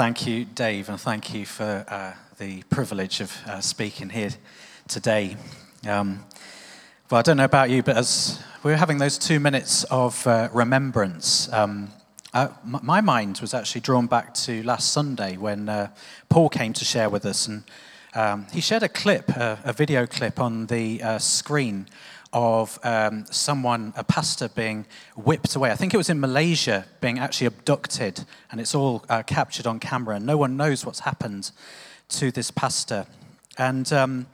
Thank you, Dave, and thank you for uh, the privilege of uh, speaking here today. Um, well, I don't know about you, but as we were having those two minutes of uh, remembrance, um, uh, my mind was actually drawn back to last Sunday when uh, Paul came to share with us, and um, he shared a clip, a video clip on the uh, screen of um, someone, a pastor, being whipped away. I think it was in Malaysia, being actually abducted, and it's all uh, captured on camera, and no one knows what's happened to this pastor. And um,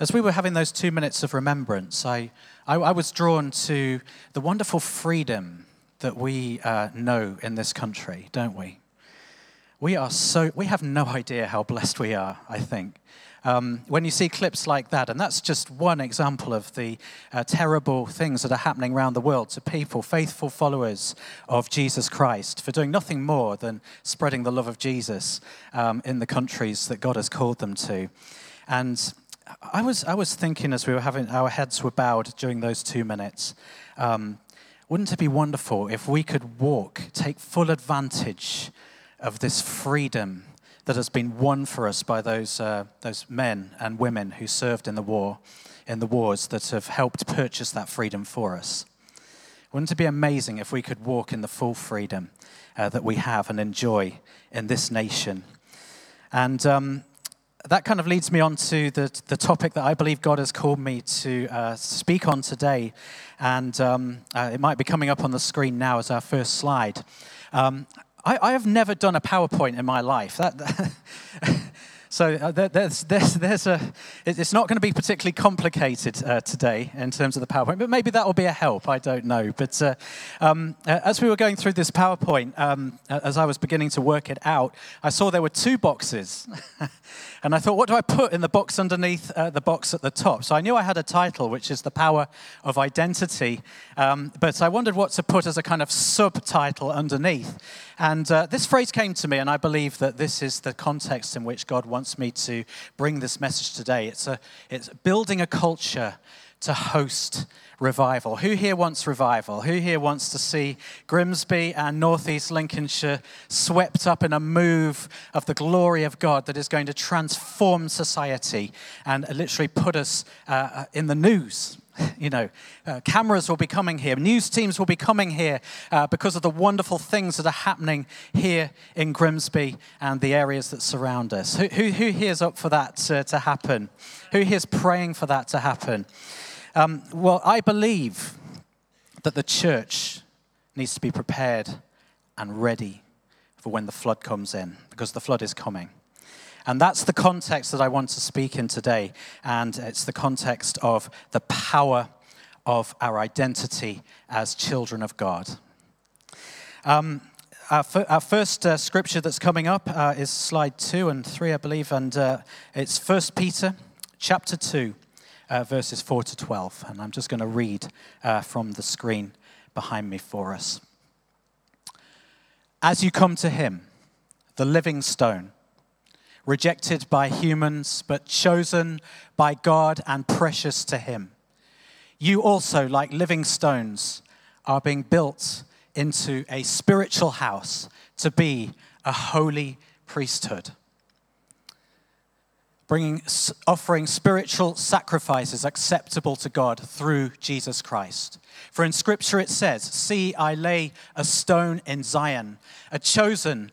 as we were having those two minutes of remembrance, I, I, I was drawn to the wonderful freedom that we uh, know in this country, don't we? We are so, we have no idea how blessed we are, I think um, when you see clips like that, and that's just one example of the uh, terrible things that are happening around the world to people, faithful followers of Jesus Christ, for doing nothing more than spreading the love of Jesus um, in the countries that God has called them to. And I was, I was thinking as we were having our heads were bowed during those two minutes, um, wouldn't it be wonderful if we could walk, take full advantage of this freedom that has been won for us by those, uh, those men and women who served in the war, in the wars that have helped purchase that freedom for us. Wouldn't it be amazing if we could walk in the full freedom uh, that we have and enjoy in this nation? And um, that kind of leads me on to the, the topic that I believe God has called me to uh, speak on today. And um, uh, it might be coming up on the screen now as our first slide. Um, I, I have never done a PowerPoint in my life. That, so uh, there's, there's, there's a, it's not going to be particularly complicated uh, today in terms of the PowerPoint, but maybe that will be a help. I don't know. But uh, um, uh, as we were going through this PowerPoint, um, as I was beginning to work it out, I saw there were two boxes. And I thought, what do I put in the box underneath uh, the box at the top? So I knew I had a title, which is The Power of Identity. Um, but I wondered what to put as a kind of subtitle underneath. And uh, this phrase came to me, and I believe that this is the context in which God wants me to bring this message today. It's, a, it's building a culture to host revival. Who here wants revival? Who here wants to see Grimsby and Northeast Lincolnshire swept up in a move of the glory of God that is going to transform society and literally put us uh, uh in the news? You know, uh, cameras will be coming here, news teams will be coming here uh, because of the wonderful things that are happening here in Grimsby and the areas that surround us. Who, who, who here's up for that to, to happen? Who here's praying for that to happen? Um, well, I believe that the church needs to be prepared and ready for when the flood comes in, because the flood is coming. And that's the context that I want to speak in today. And it's the context of the power of our identity as children of God. Um, our, our, first uh, scripture that's coming up uh, is slide two and three, I believe, and uh, it's First Peter chapter 2 uh, verses 4 to 12. And I'm just going to read uh, from the screen behind me for us. As you come to him, the living stone, rejected by humans, but chosen by God and precious to him, you also, like living stones, are being built into a spiritual house to be a holy priesthood bringing, offering spiritual sacrifices acceptable to God through Jesus Christ. For in Scripture it says, See, I lay a stone in Zion, a chosen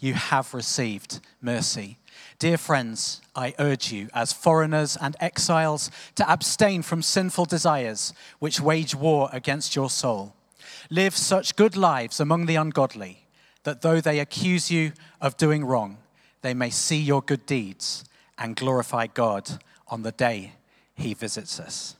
you have received mercy. Dear friends, I urge you, as foreigners and exiles, to abstain from sinful desires which wage war against your soul. Live such good lives among the ungodly that though they accuse you of doing wrong, they may see your good deeds and glorify God on the day he visits us.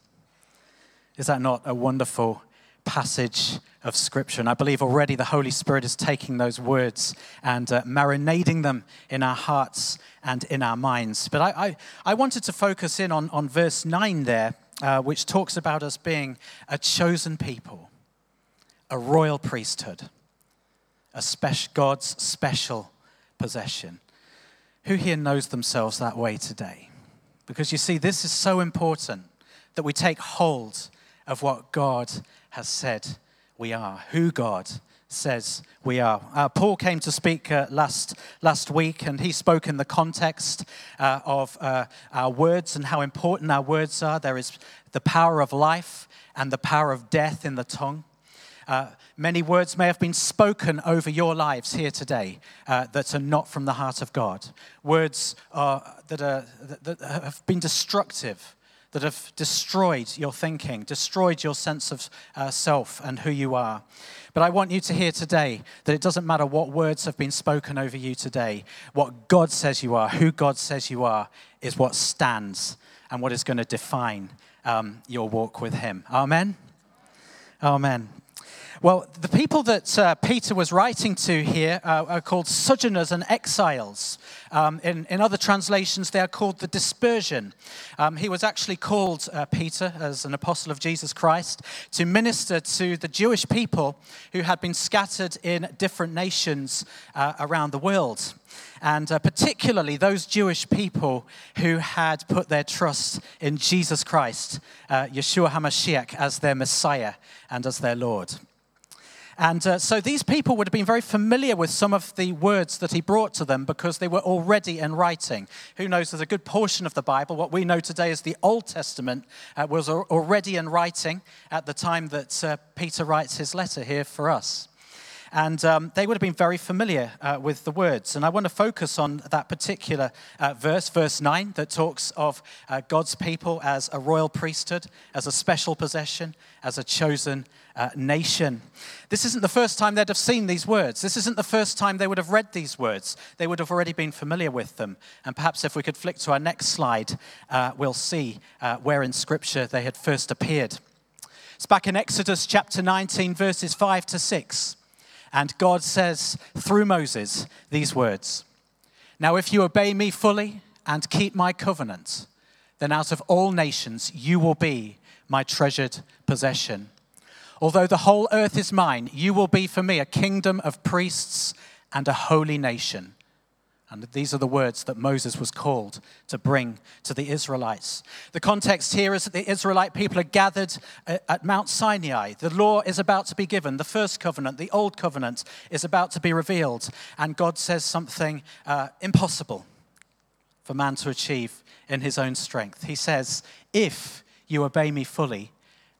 Is that not a wonderful passage of Scripture? And I believe already the Holy Spirit is taking those words and uh, marinating them in our hearts and in our minds. But I, I, I wanted to focus in on, on verse 9 there, uh, which talks about us being a chosen people, a royal priesthood, a special, God's special possession. Who here knows themselves that way today? Because you see, this is so important that we take hold of what God has said we are, who God says we are. Uh, Paul came to speak uh, last, last week, and he spoke in the context uh, of uh, our words and how important our words are. There is the power of life and the power of death in the tongue. Uh, many words may have been spoken over your lives here today uh, that are not from the heart of God. Words are, that, are, that, that have been destructive that have destroyed your thinking, destroyed your sense of uh, self and who you are. But I want you to hear today that it doesn't matter what words have been spoken over you today. What God says you are, who God says you are, is what stands and what is going to define um, your walk with Him. Amen? Amen. Well, the people that uh, Peter was writing to here uh, are called sojourners and exiles. Um, in, in other translations, they are called the dispersion. Um, he was actually called, uh, Peter, as an apostle of Jesus Christ, to minister to the Jewish people who had been scattered in different nations uh, around the world and uh, particularly those Jewish people who had put their trust in Jesus Christ, uh, Yeshua HaMashiach, as their Messiah and as their Lord. And uh, so these people would have been very familiar with some of the words that he brought to them because they were already in writing. Who knows, there's a good portion of the Bible, what we know today as the Old Testament, uh, was already in writing at the time that uh, Peter writes his letter here for us. And um, they would have been very familiar uh, with the words. And I want to focus on that particular uh, verse, verse 9, that talks of uh, God's people as a royal priesthood, as a special possession, as a chosen uh, nation. This isn't the first time they'd have seen these words. This isn't the first time they would have read these words. They would have already been familiar with them. And perhaps if we could flick to our next slide, uh, we'll see uh, where in Scripture they had first appeared. It's back in Exodus chapter 19, verses 5 to 6. And God says through Moses these words Now, if you obey me fully and keep my covenant, then out of all nations you will be my treasured possession. Although the whole earth is mine, you will be for me a kingdom of priests and a holy nation. And these are the words that Moses was called to bring to the Israelites. The context here is that the Israelite people are gathered at Mount Sinai. The law is about to be given. The first covenant, the old covenant, is about to be revealed. And God says something uh, impossible for man to achieve in his own strength. He says, If you obey me fully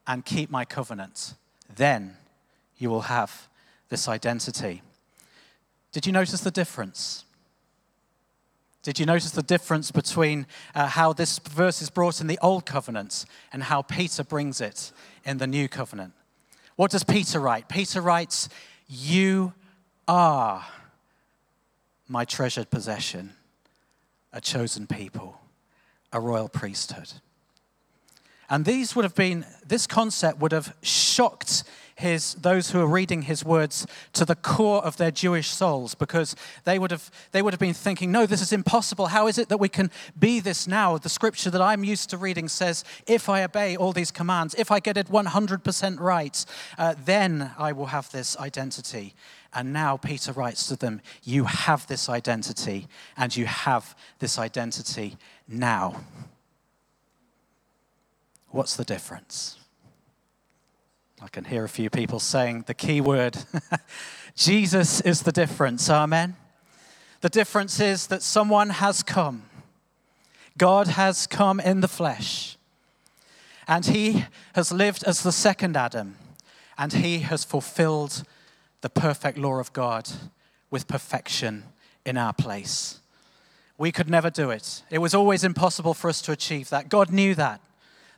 and keep my covenant, then you will have this identity. Did you notice the difference? Did you notice the difference between uh, how this verse is brought in the Old Covenant and how Peter brings it in the New Covenant? What does Peter write? Peter writes, You are my treasured possession, a chosen people, a royal priesthood. And these would have been, this concept would have shocked his, those who are reading his words to the core of their Jewish souls because they would, have, they would have been thinking, no, this is impossible. How is it that we can be this now? The scripture that I'm used to reading says, if I obey all these commands, if I get it 100% right, uh, then I will have this identity. And now Peter writes to them, You have this identity, and you have this identity now. What's the difference? I can hear a few people saying the key word Jesus is the difference. Amen. The difference is that someone has come. God has come in the flesh. And he has lived as the second Adam. And he has fulfilled the perfect law of God with perfection in our place. we could never do it. It was always impossible for us to achieve that. God knew that.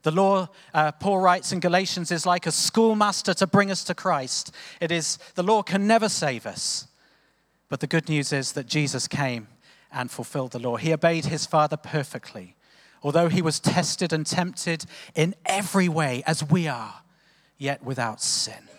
The law, uh, Paul writes in Galatians, is like a schoolmaster to bring us to Christ. It is, the law can never save us. But the good news is that Jesus came and fulfilled the law. He obeyed his Father perfectly. Although he was tested and tempted in every way as we are, yet without sin.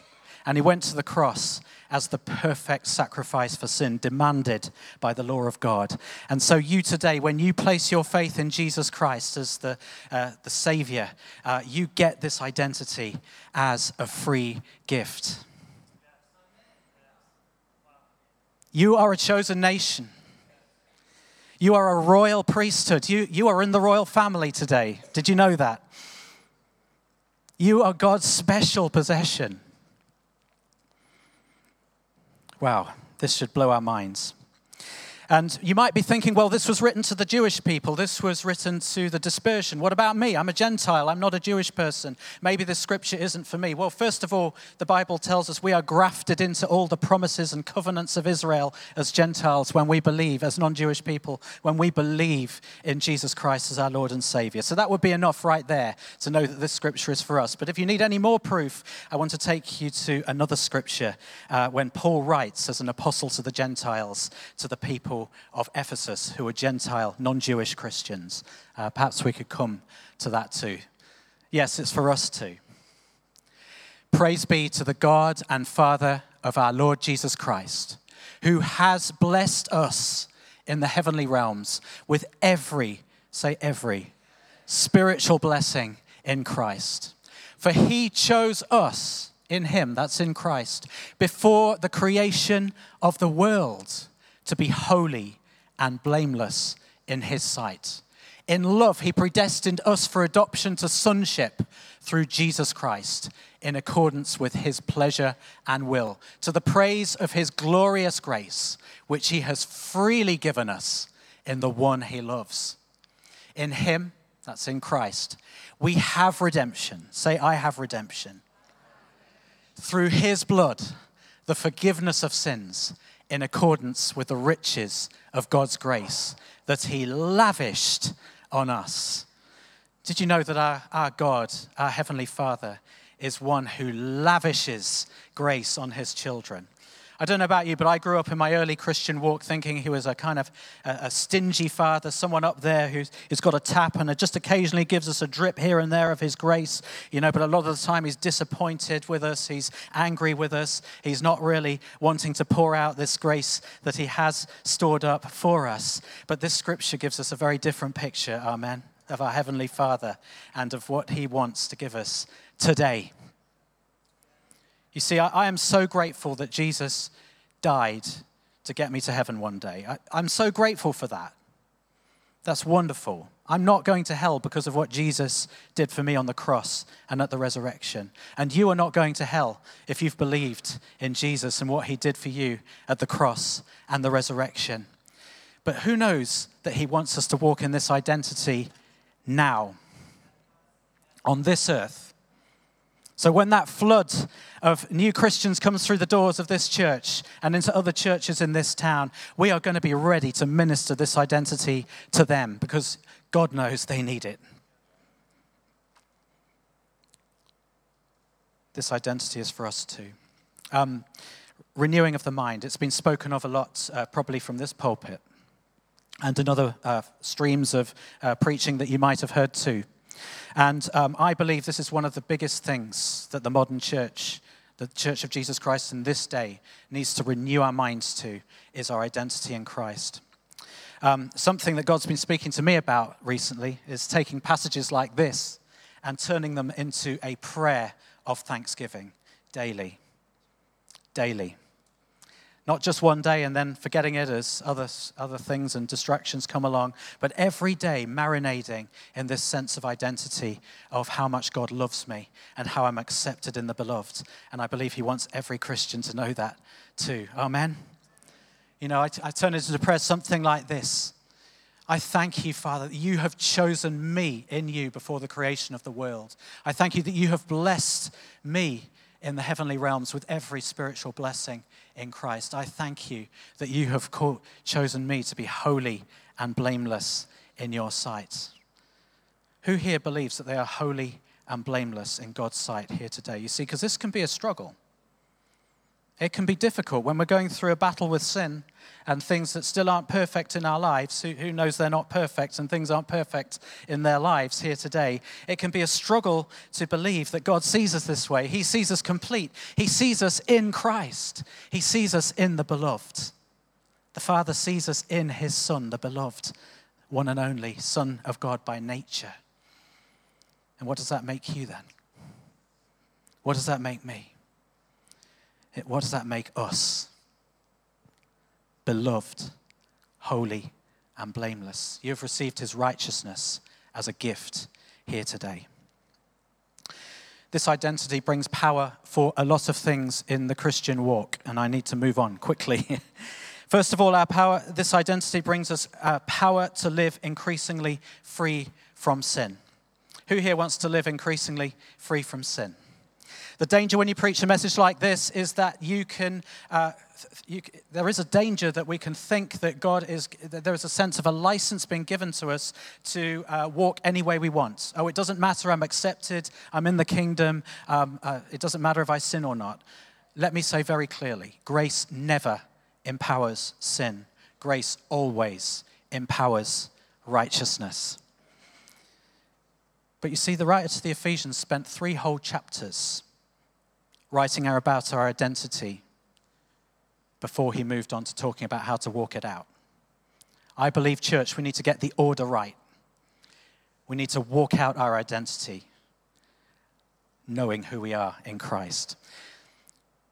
And he went to the cross as the perfect sacrifice for sin demanded by the law of God. And so, you today, when you place your faith in Jesus Christ as the, uh, the Savior, uh, you get this identity as a free gift. You are a chosen nation. You are a royal priesthood. You, you are in the royal family today. Did you know that? You are God's special possession. Wow, this should blow our minds. And you might be thinking, well, this was written to the Jewish people. This was written to the dispersion. What about me? I'm a Gentile. I'm not a Jewish person. Maybe this scripture isn't for me. Well, first of all, the Bible tells us we are grafted into all the promises and covenants of Israel as Gentiles when we believe, as non Jewish people, when we believe in Jesus Christ as our Lord and Savior. So that would be enough right there to know that this scripture is for us. But if you need any more proof, I want to take you to another scripture uh, when Paul writes as an apostle to the Gentiles, to the people people of Ephesus who were Gentile, non Jewish Christians. Uh, perhaps we could come to that too. Yes, it's for us too. Praise be to the God and Father of our Lord Jesus Christ, who has blessed us in the heavenly realms with every, say every, spiritual blessing in Christ. For he chose us in him, that's in Christ, before the creation of the world to be holy and blameless in his sight. In love, he predestined us for adoption to sonship through Jesus Christ in accordance with his pleasure and will, to the praise of his glorious grace, which he has freely given us in the one he loves. In him, that's in Christ, we have redemption. Say, I have redemption. Through his blood, the forgiveness of sins in accordance with the riches of God's grace that He lavished on us. Did you know that our, our God, our Heavenly Father, is one who lavishes grace on His children? I don't know about you, but I grew up in my early Christian walk thinking he was a kind of a, a stingy father, someone up there who's, who's got a tap and just occasionally gives us a drip here and there of his grace, you know, but a lot of the time he's disappointed with us, he's angry with us, he's not really wanting to pour out this grace that he has stored up for us. But this scripture gives us a very different picture, amen, of our Heavenly Father and of what he wants to give us today. You see, I, I am so grateful that Jesus died to get me to heaven one day. I, I'm so grateful for that. That's wonderful. I'm not going to hell because of what Jesus did for me on the cross and at the resurrection. And you are not going to hell if you've believed in Jesus and what he did for you at the cross and the resurrection. But who knows that he wants us to walk in this identity now, on this earth, so when that flood of new Christians comes through the doors of this church and into other churches in this town, we are going to be ready to minister this identity to them because God knows they need it. This identity is for us too. Um, renewing of the mind. It's been spoken of a lot, uh, probably from this pulpit, and in other uh, streams of uh, preaching that you might have heard too. And um, I believe this is one of the biggest things that the modern church, the Church of Jesus Christ in this day, needs to renew our minds to is our identity in Christ. Um, something that God's been speaking to me about recently is taking passages like this and turning them into a prayer of thanksgiving daily. Daily. Not just one day and then forgetting it as other, other things and distractions come along, but every day marinating in this sense of identity of how much God loves me and how I'm accepted in the beloved. And I believe He wants every Christian to know that too. Amen. You know, I, I turn it into prayer something like this I thank you, Father, that you have chosen me in you before the creation of the world. I thank you that you have blessed me in the heavenly realms with every spiritual blessing in Christ. I thank you that you have called, chosen me to be holy and blameless in your sight. Who here believes that they are holy and blameless in God's sight here today? You see, because this can be a struggle. It can be difficult when we're going through a battle with sin and things that still aren't perfect in our lives. Who, who, knows they're not perfect and things aren't perfect in their lives here today? It can be a struggle to believe that God sees us this way. He sees us complete, He sees us in Christ, He sees us in the beloved. The Father sees us in His Son, the beloved, one and only Son of God by nature. And what does that make you then? What does that make me? What does that make us? Beloved, holy, and blameless. You have received his righteousness as a gift here today. This identity brings power for a lot of things in the Christian walk, and I need to move on quickly. First of all, our power, this identity brings us uh, power to live increasingly free from sin. Who here wants to live increasingly free from sin? The danger when you preach a message like this is that you can, uh, you, there is a danger that we can think that God is, that there is a sense of a license being given to us to uh, walk any way we want. Oh, it doesn't matter, I'm accepted, I'm in the kingdom, um, uh, it doesn't matter if I sin or not. Let me say very clearly grace never empowers sin, grace always empowers righteousness. But you see, the writer to the Ephesians spent three whole chapters writing about our identity before he moved on to talking about how to walk it out. I believe, church, we need to get the order right. We need to walk out our identity knowing who we are in Christ.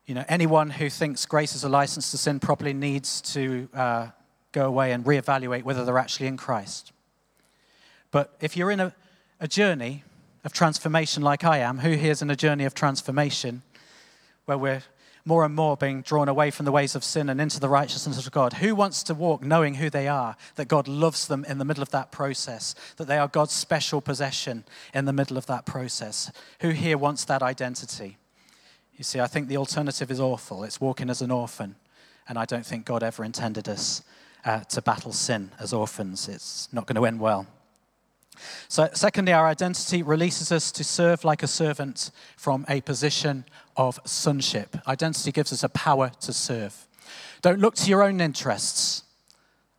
You know, anyone who thinks grace is a license to sin probably needs to uh, go away and reevaluate whether they're actually in Christ. But if you're in a, a journey of transformation like I am, who here is in a journey of transformation? where we're more and more being drawn away from the ways of sin and into the righteousness of God. Who wants to walk knowing who they are, that God loves them in the middle of that process, that they are God's special possession in the middle of that process? Who here wants that identity? You see, I think the alternative is awful. It's walking as an orphan, and I don't think God ever intended us uh, to battle sin as orphans. It's not going to end well. So, secondly, our identity releases us to serve like a servant from a position of sonship. Identity gives us a power to serve. Don't look to your own interests,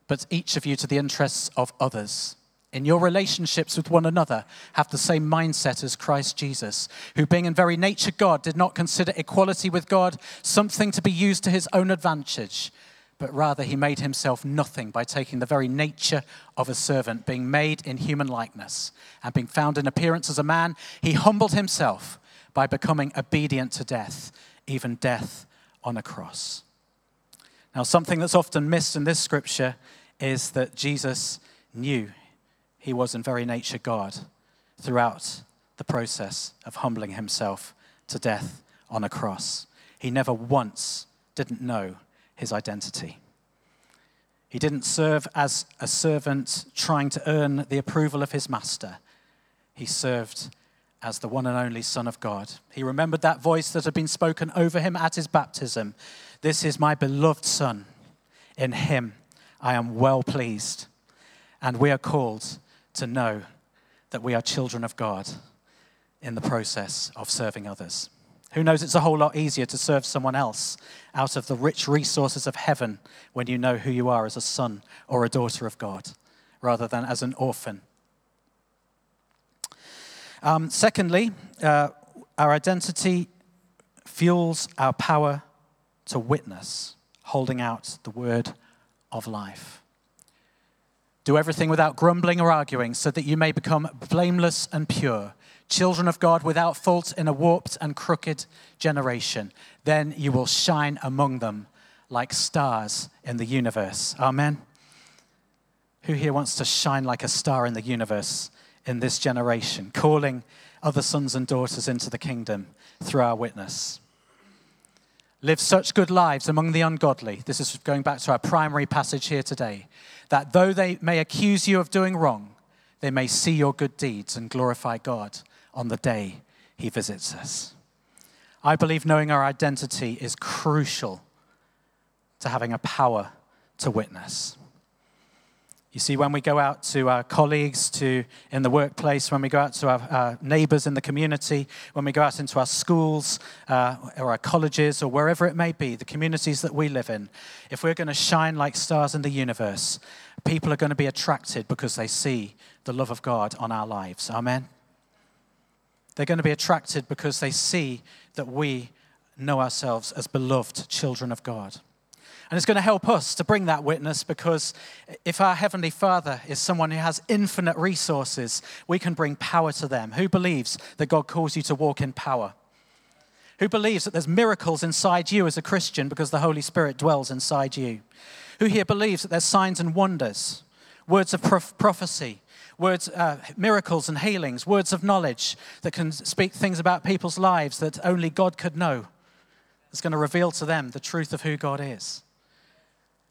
but each of you to the interests of others. In your relationships with one another, have the same mindset as Christ Jesus, who, being in very nature God, did not consider equality with God something to be used to his own advantage but rather he made himself nothing by taking the very nature of a servant, being made in human likeness, and being found in appearance as a man, he humbled himself by becoming obedient to death, even death on a cross. Now, something that's often missed in this scripture is that Jesus knew he was in very nature God throughout the process of humbling himself to death on a cross. He never once didn't know his identity. He didn't serve as a servant trying to earn the approval of his master. He served as the one and only Son of God. He remembered that voice that had been spoken over him at his baptism This is my beloved Son. In him I am well pleased. And we are called to know that we are children of God in the process of serving others. Who knows, it's a whole lot easier to serve someone else out of the rich resources of heaven when you know who you are as a son or a daughter of God rather than as an orphan. Um, secondly, uh, our identity fuels our power to witness, holding out the word of life. Do everything without grumbling or arguing, so that you may become blameless and pure, children of God without fault in a warped and crooked generation. Then you will shine among them like stars in the universe. Amen. Who here wants to shine like a star in the universe in this generation, calling other sons and daughters into the kingdom through our witness? Live such good lives among the ungodly. This is going back to our primary passage here today. That though they may accuse you of doing wrong, they may see your good deeds and glorify God on the day he visits us. I believe knowing our identity is crucial to having a power to witness. You see, when we go out to our colleagues, to in the workplace, when we go out to our, our neighbors in the community, when we go out into our schools uh, or our colleges or wherever it may be, the communities that we live in, if we're going to shine like stars in the universe, people are going to be attracted because they see the love of God on our lives. Amen. They're going to be attracted because they see that we know ourselves as beloved children of God. And it's going to help us to bring that witness because if our Heavenly Father is someone who has infinite resources, we can bring power to them. Who believes that God calls you to walk in power? Who believes that there's miracles inside you as a Christian because the Holy Spirit dwells inside you? Who here believes that there's signs and wonders, words of prophecy, words, uh, miracles and healings, words of knowledge that can speak things about people's lives that only God could know? It's going to reveal to them the truth of who God is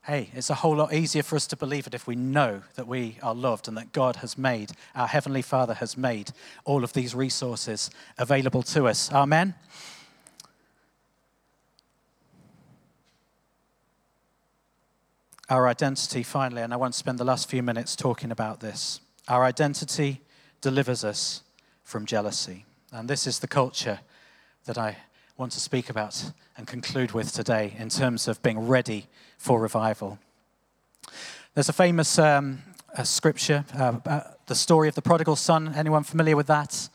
hey, it's a whole lot easier for us to believe it if we know that we are loved and that God has made, our Heavenly Father has made all of these resources available to us. Amen. Our identity, finally, and I want to spend the last few minutes talking about this. Our identity delivers us from jealousy. And this is the culture that I want to speak about and conclude with today in terms of being ready for revival. There's a famous um, a scripture, uh, uh, the story of the prodigal son. Anyone familiar with that?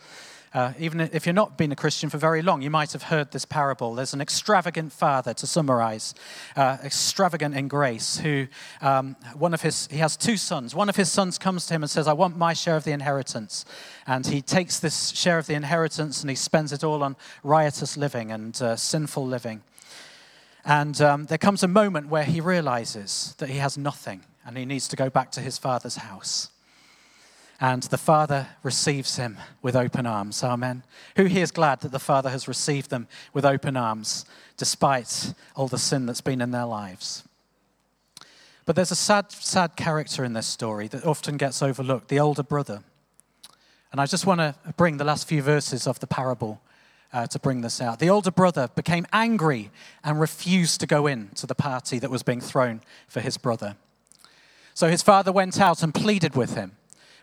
Uh, even if you're not been a Christian for very long, you might have heard this parable. There's an extravagant father, to summarize, uh, extravagant in grace, who um, one of his he has two sons. One of his sons comes to him and says, "I want my share of the inheritance," and he takes this share of the inheritance and he spends it all on riotous living and uh, sinful living. And um, there comes a moment where he realizes that he has nothing and he needs to go back to his father's house. And the Father receives him with open arms. Amen. Who here is glad that the Father has received them with open arms, despite all the sin that's been in their lives? But there's a sad, sad character in this story that often gets overlooked the older brother. And I just want to bring the last few verses of the parable uh, to bring this out. The older brother became angry and refused to go in to the party that was being thrown for his brother. So his father went out and pleaded with him.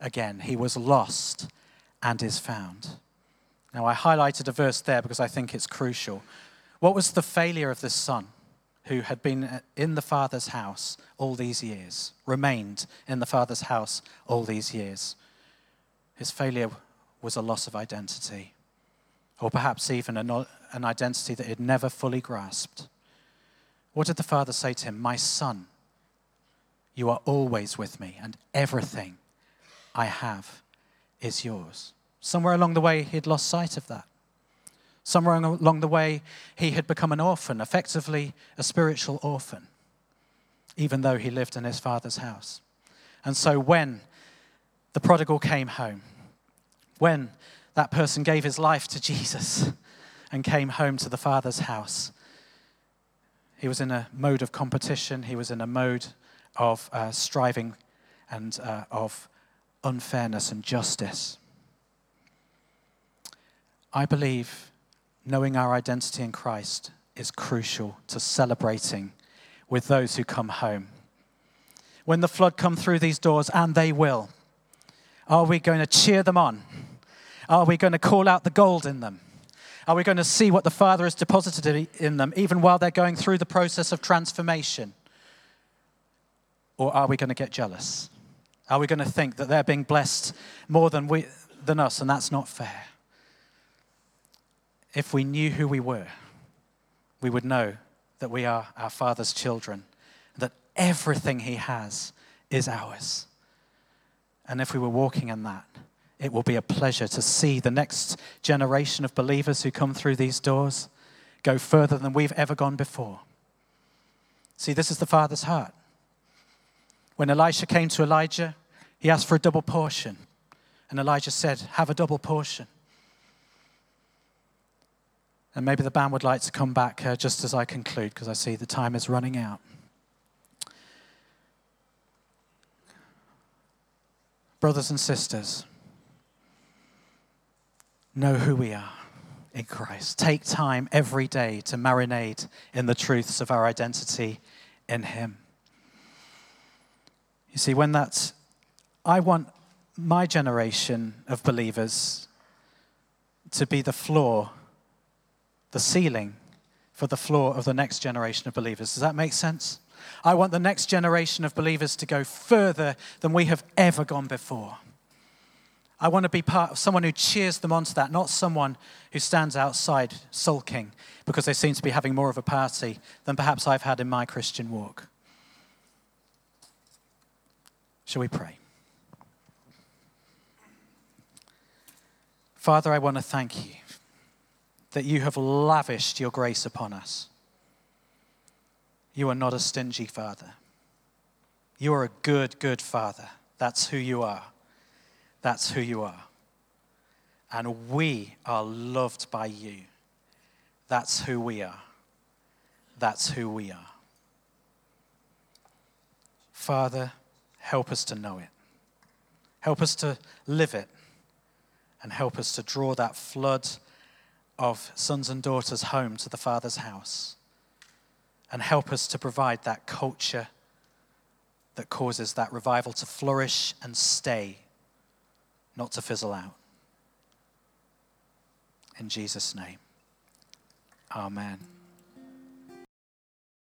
again. He was lost and is found. Now, I highlighted a verse there because I think it's crucial. What was the failure of this son who had been uh, in the father's house all these years, remained in the father's house all these years? His failure was a loss of identity, or perhaps even an identity that he had never fully grasped. What did the father say to him? My son, you are always with me, and everything I have is yours. Somewhere along the way, he'd lost sight of that. Somewhere along the way, he had become an orphan, effectively a spiritual orphan, even though he lived in his father's house. And so when the prodigal came home, when that person gave his life to Jesus and came home to the father's house, he was in a mode of competition, he was in a mode of uh, striving and uh, of unfairness and justice. I believe knowing our identity in Christ is crucial to celebrating with those who come home. When the flood come through these doors, and they will, are we going to cheer them on? Are we going to call out the gold in them? Are we going to see what the Father has deposited in them, even while they're going through the process of transformation? Or are we going to get jealous? Are we going to think that they're being blessed more than, we, than us? And that's not fair. If we knew who we were, we would know that we are our Father's children, that everything He has is ours. And if we were walking in that, it will be a pleasure to see the next generation of believers who come through these doors go further than we've ever gone before. See, this is the Father's heart. When Elisha came to Elijah, He asked for a double portion. And Elijah said, Have a double portion. And maybe the band would like to come back uh, just as I conclude, because I see the time is running out. Brothers and sisters, know who we are in Christ. Take time every day to marinate in the truths of our identity in Him. You see, when that's, I want my generation of believers to be the floor, the ceiling for the floor of the next generation of believers. Does that make sense? I want the next generation of believers to go further than we have ever gone before. I want to be part of someone who cheers them onto that, not someone who stands outside sulking because they seem to be having more of a party than perhaps I've had in my Christian walk. Shall we pray? Father, I want to thank you that you have lavished your grace upon us. You are not a stingy father. You are a good, good father. That's who you are. That's who you are. And we are loved by you. That's who we are. That's who we are. Father, help us to know it. Help us to live it. And help us to draw that flood of sons and daughters home to the Father's house and help us to provide that culture that causes that revival to flourish and stay, not to fizzle out. In Jesus' name, amen.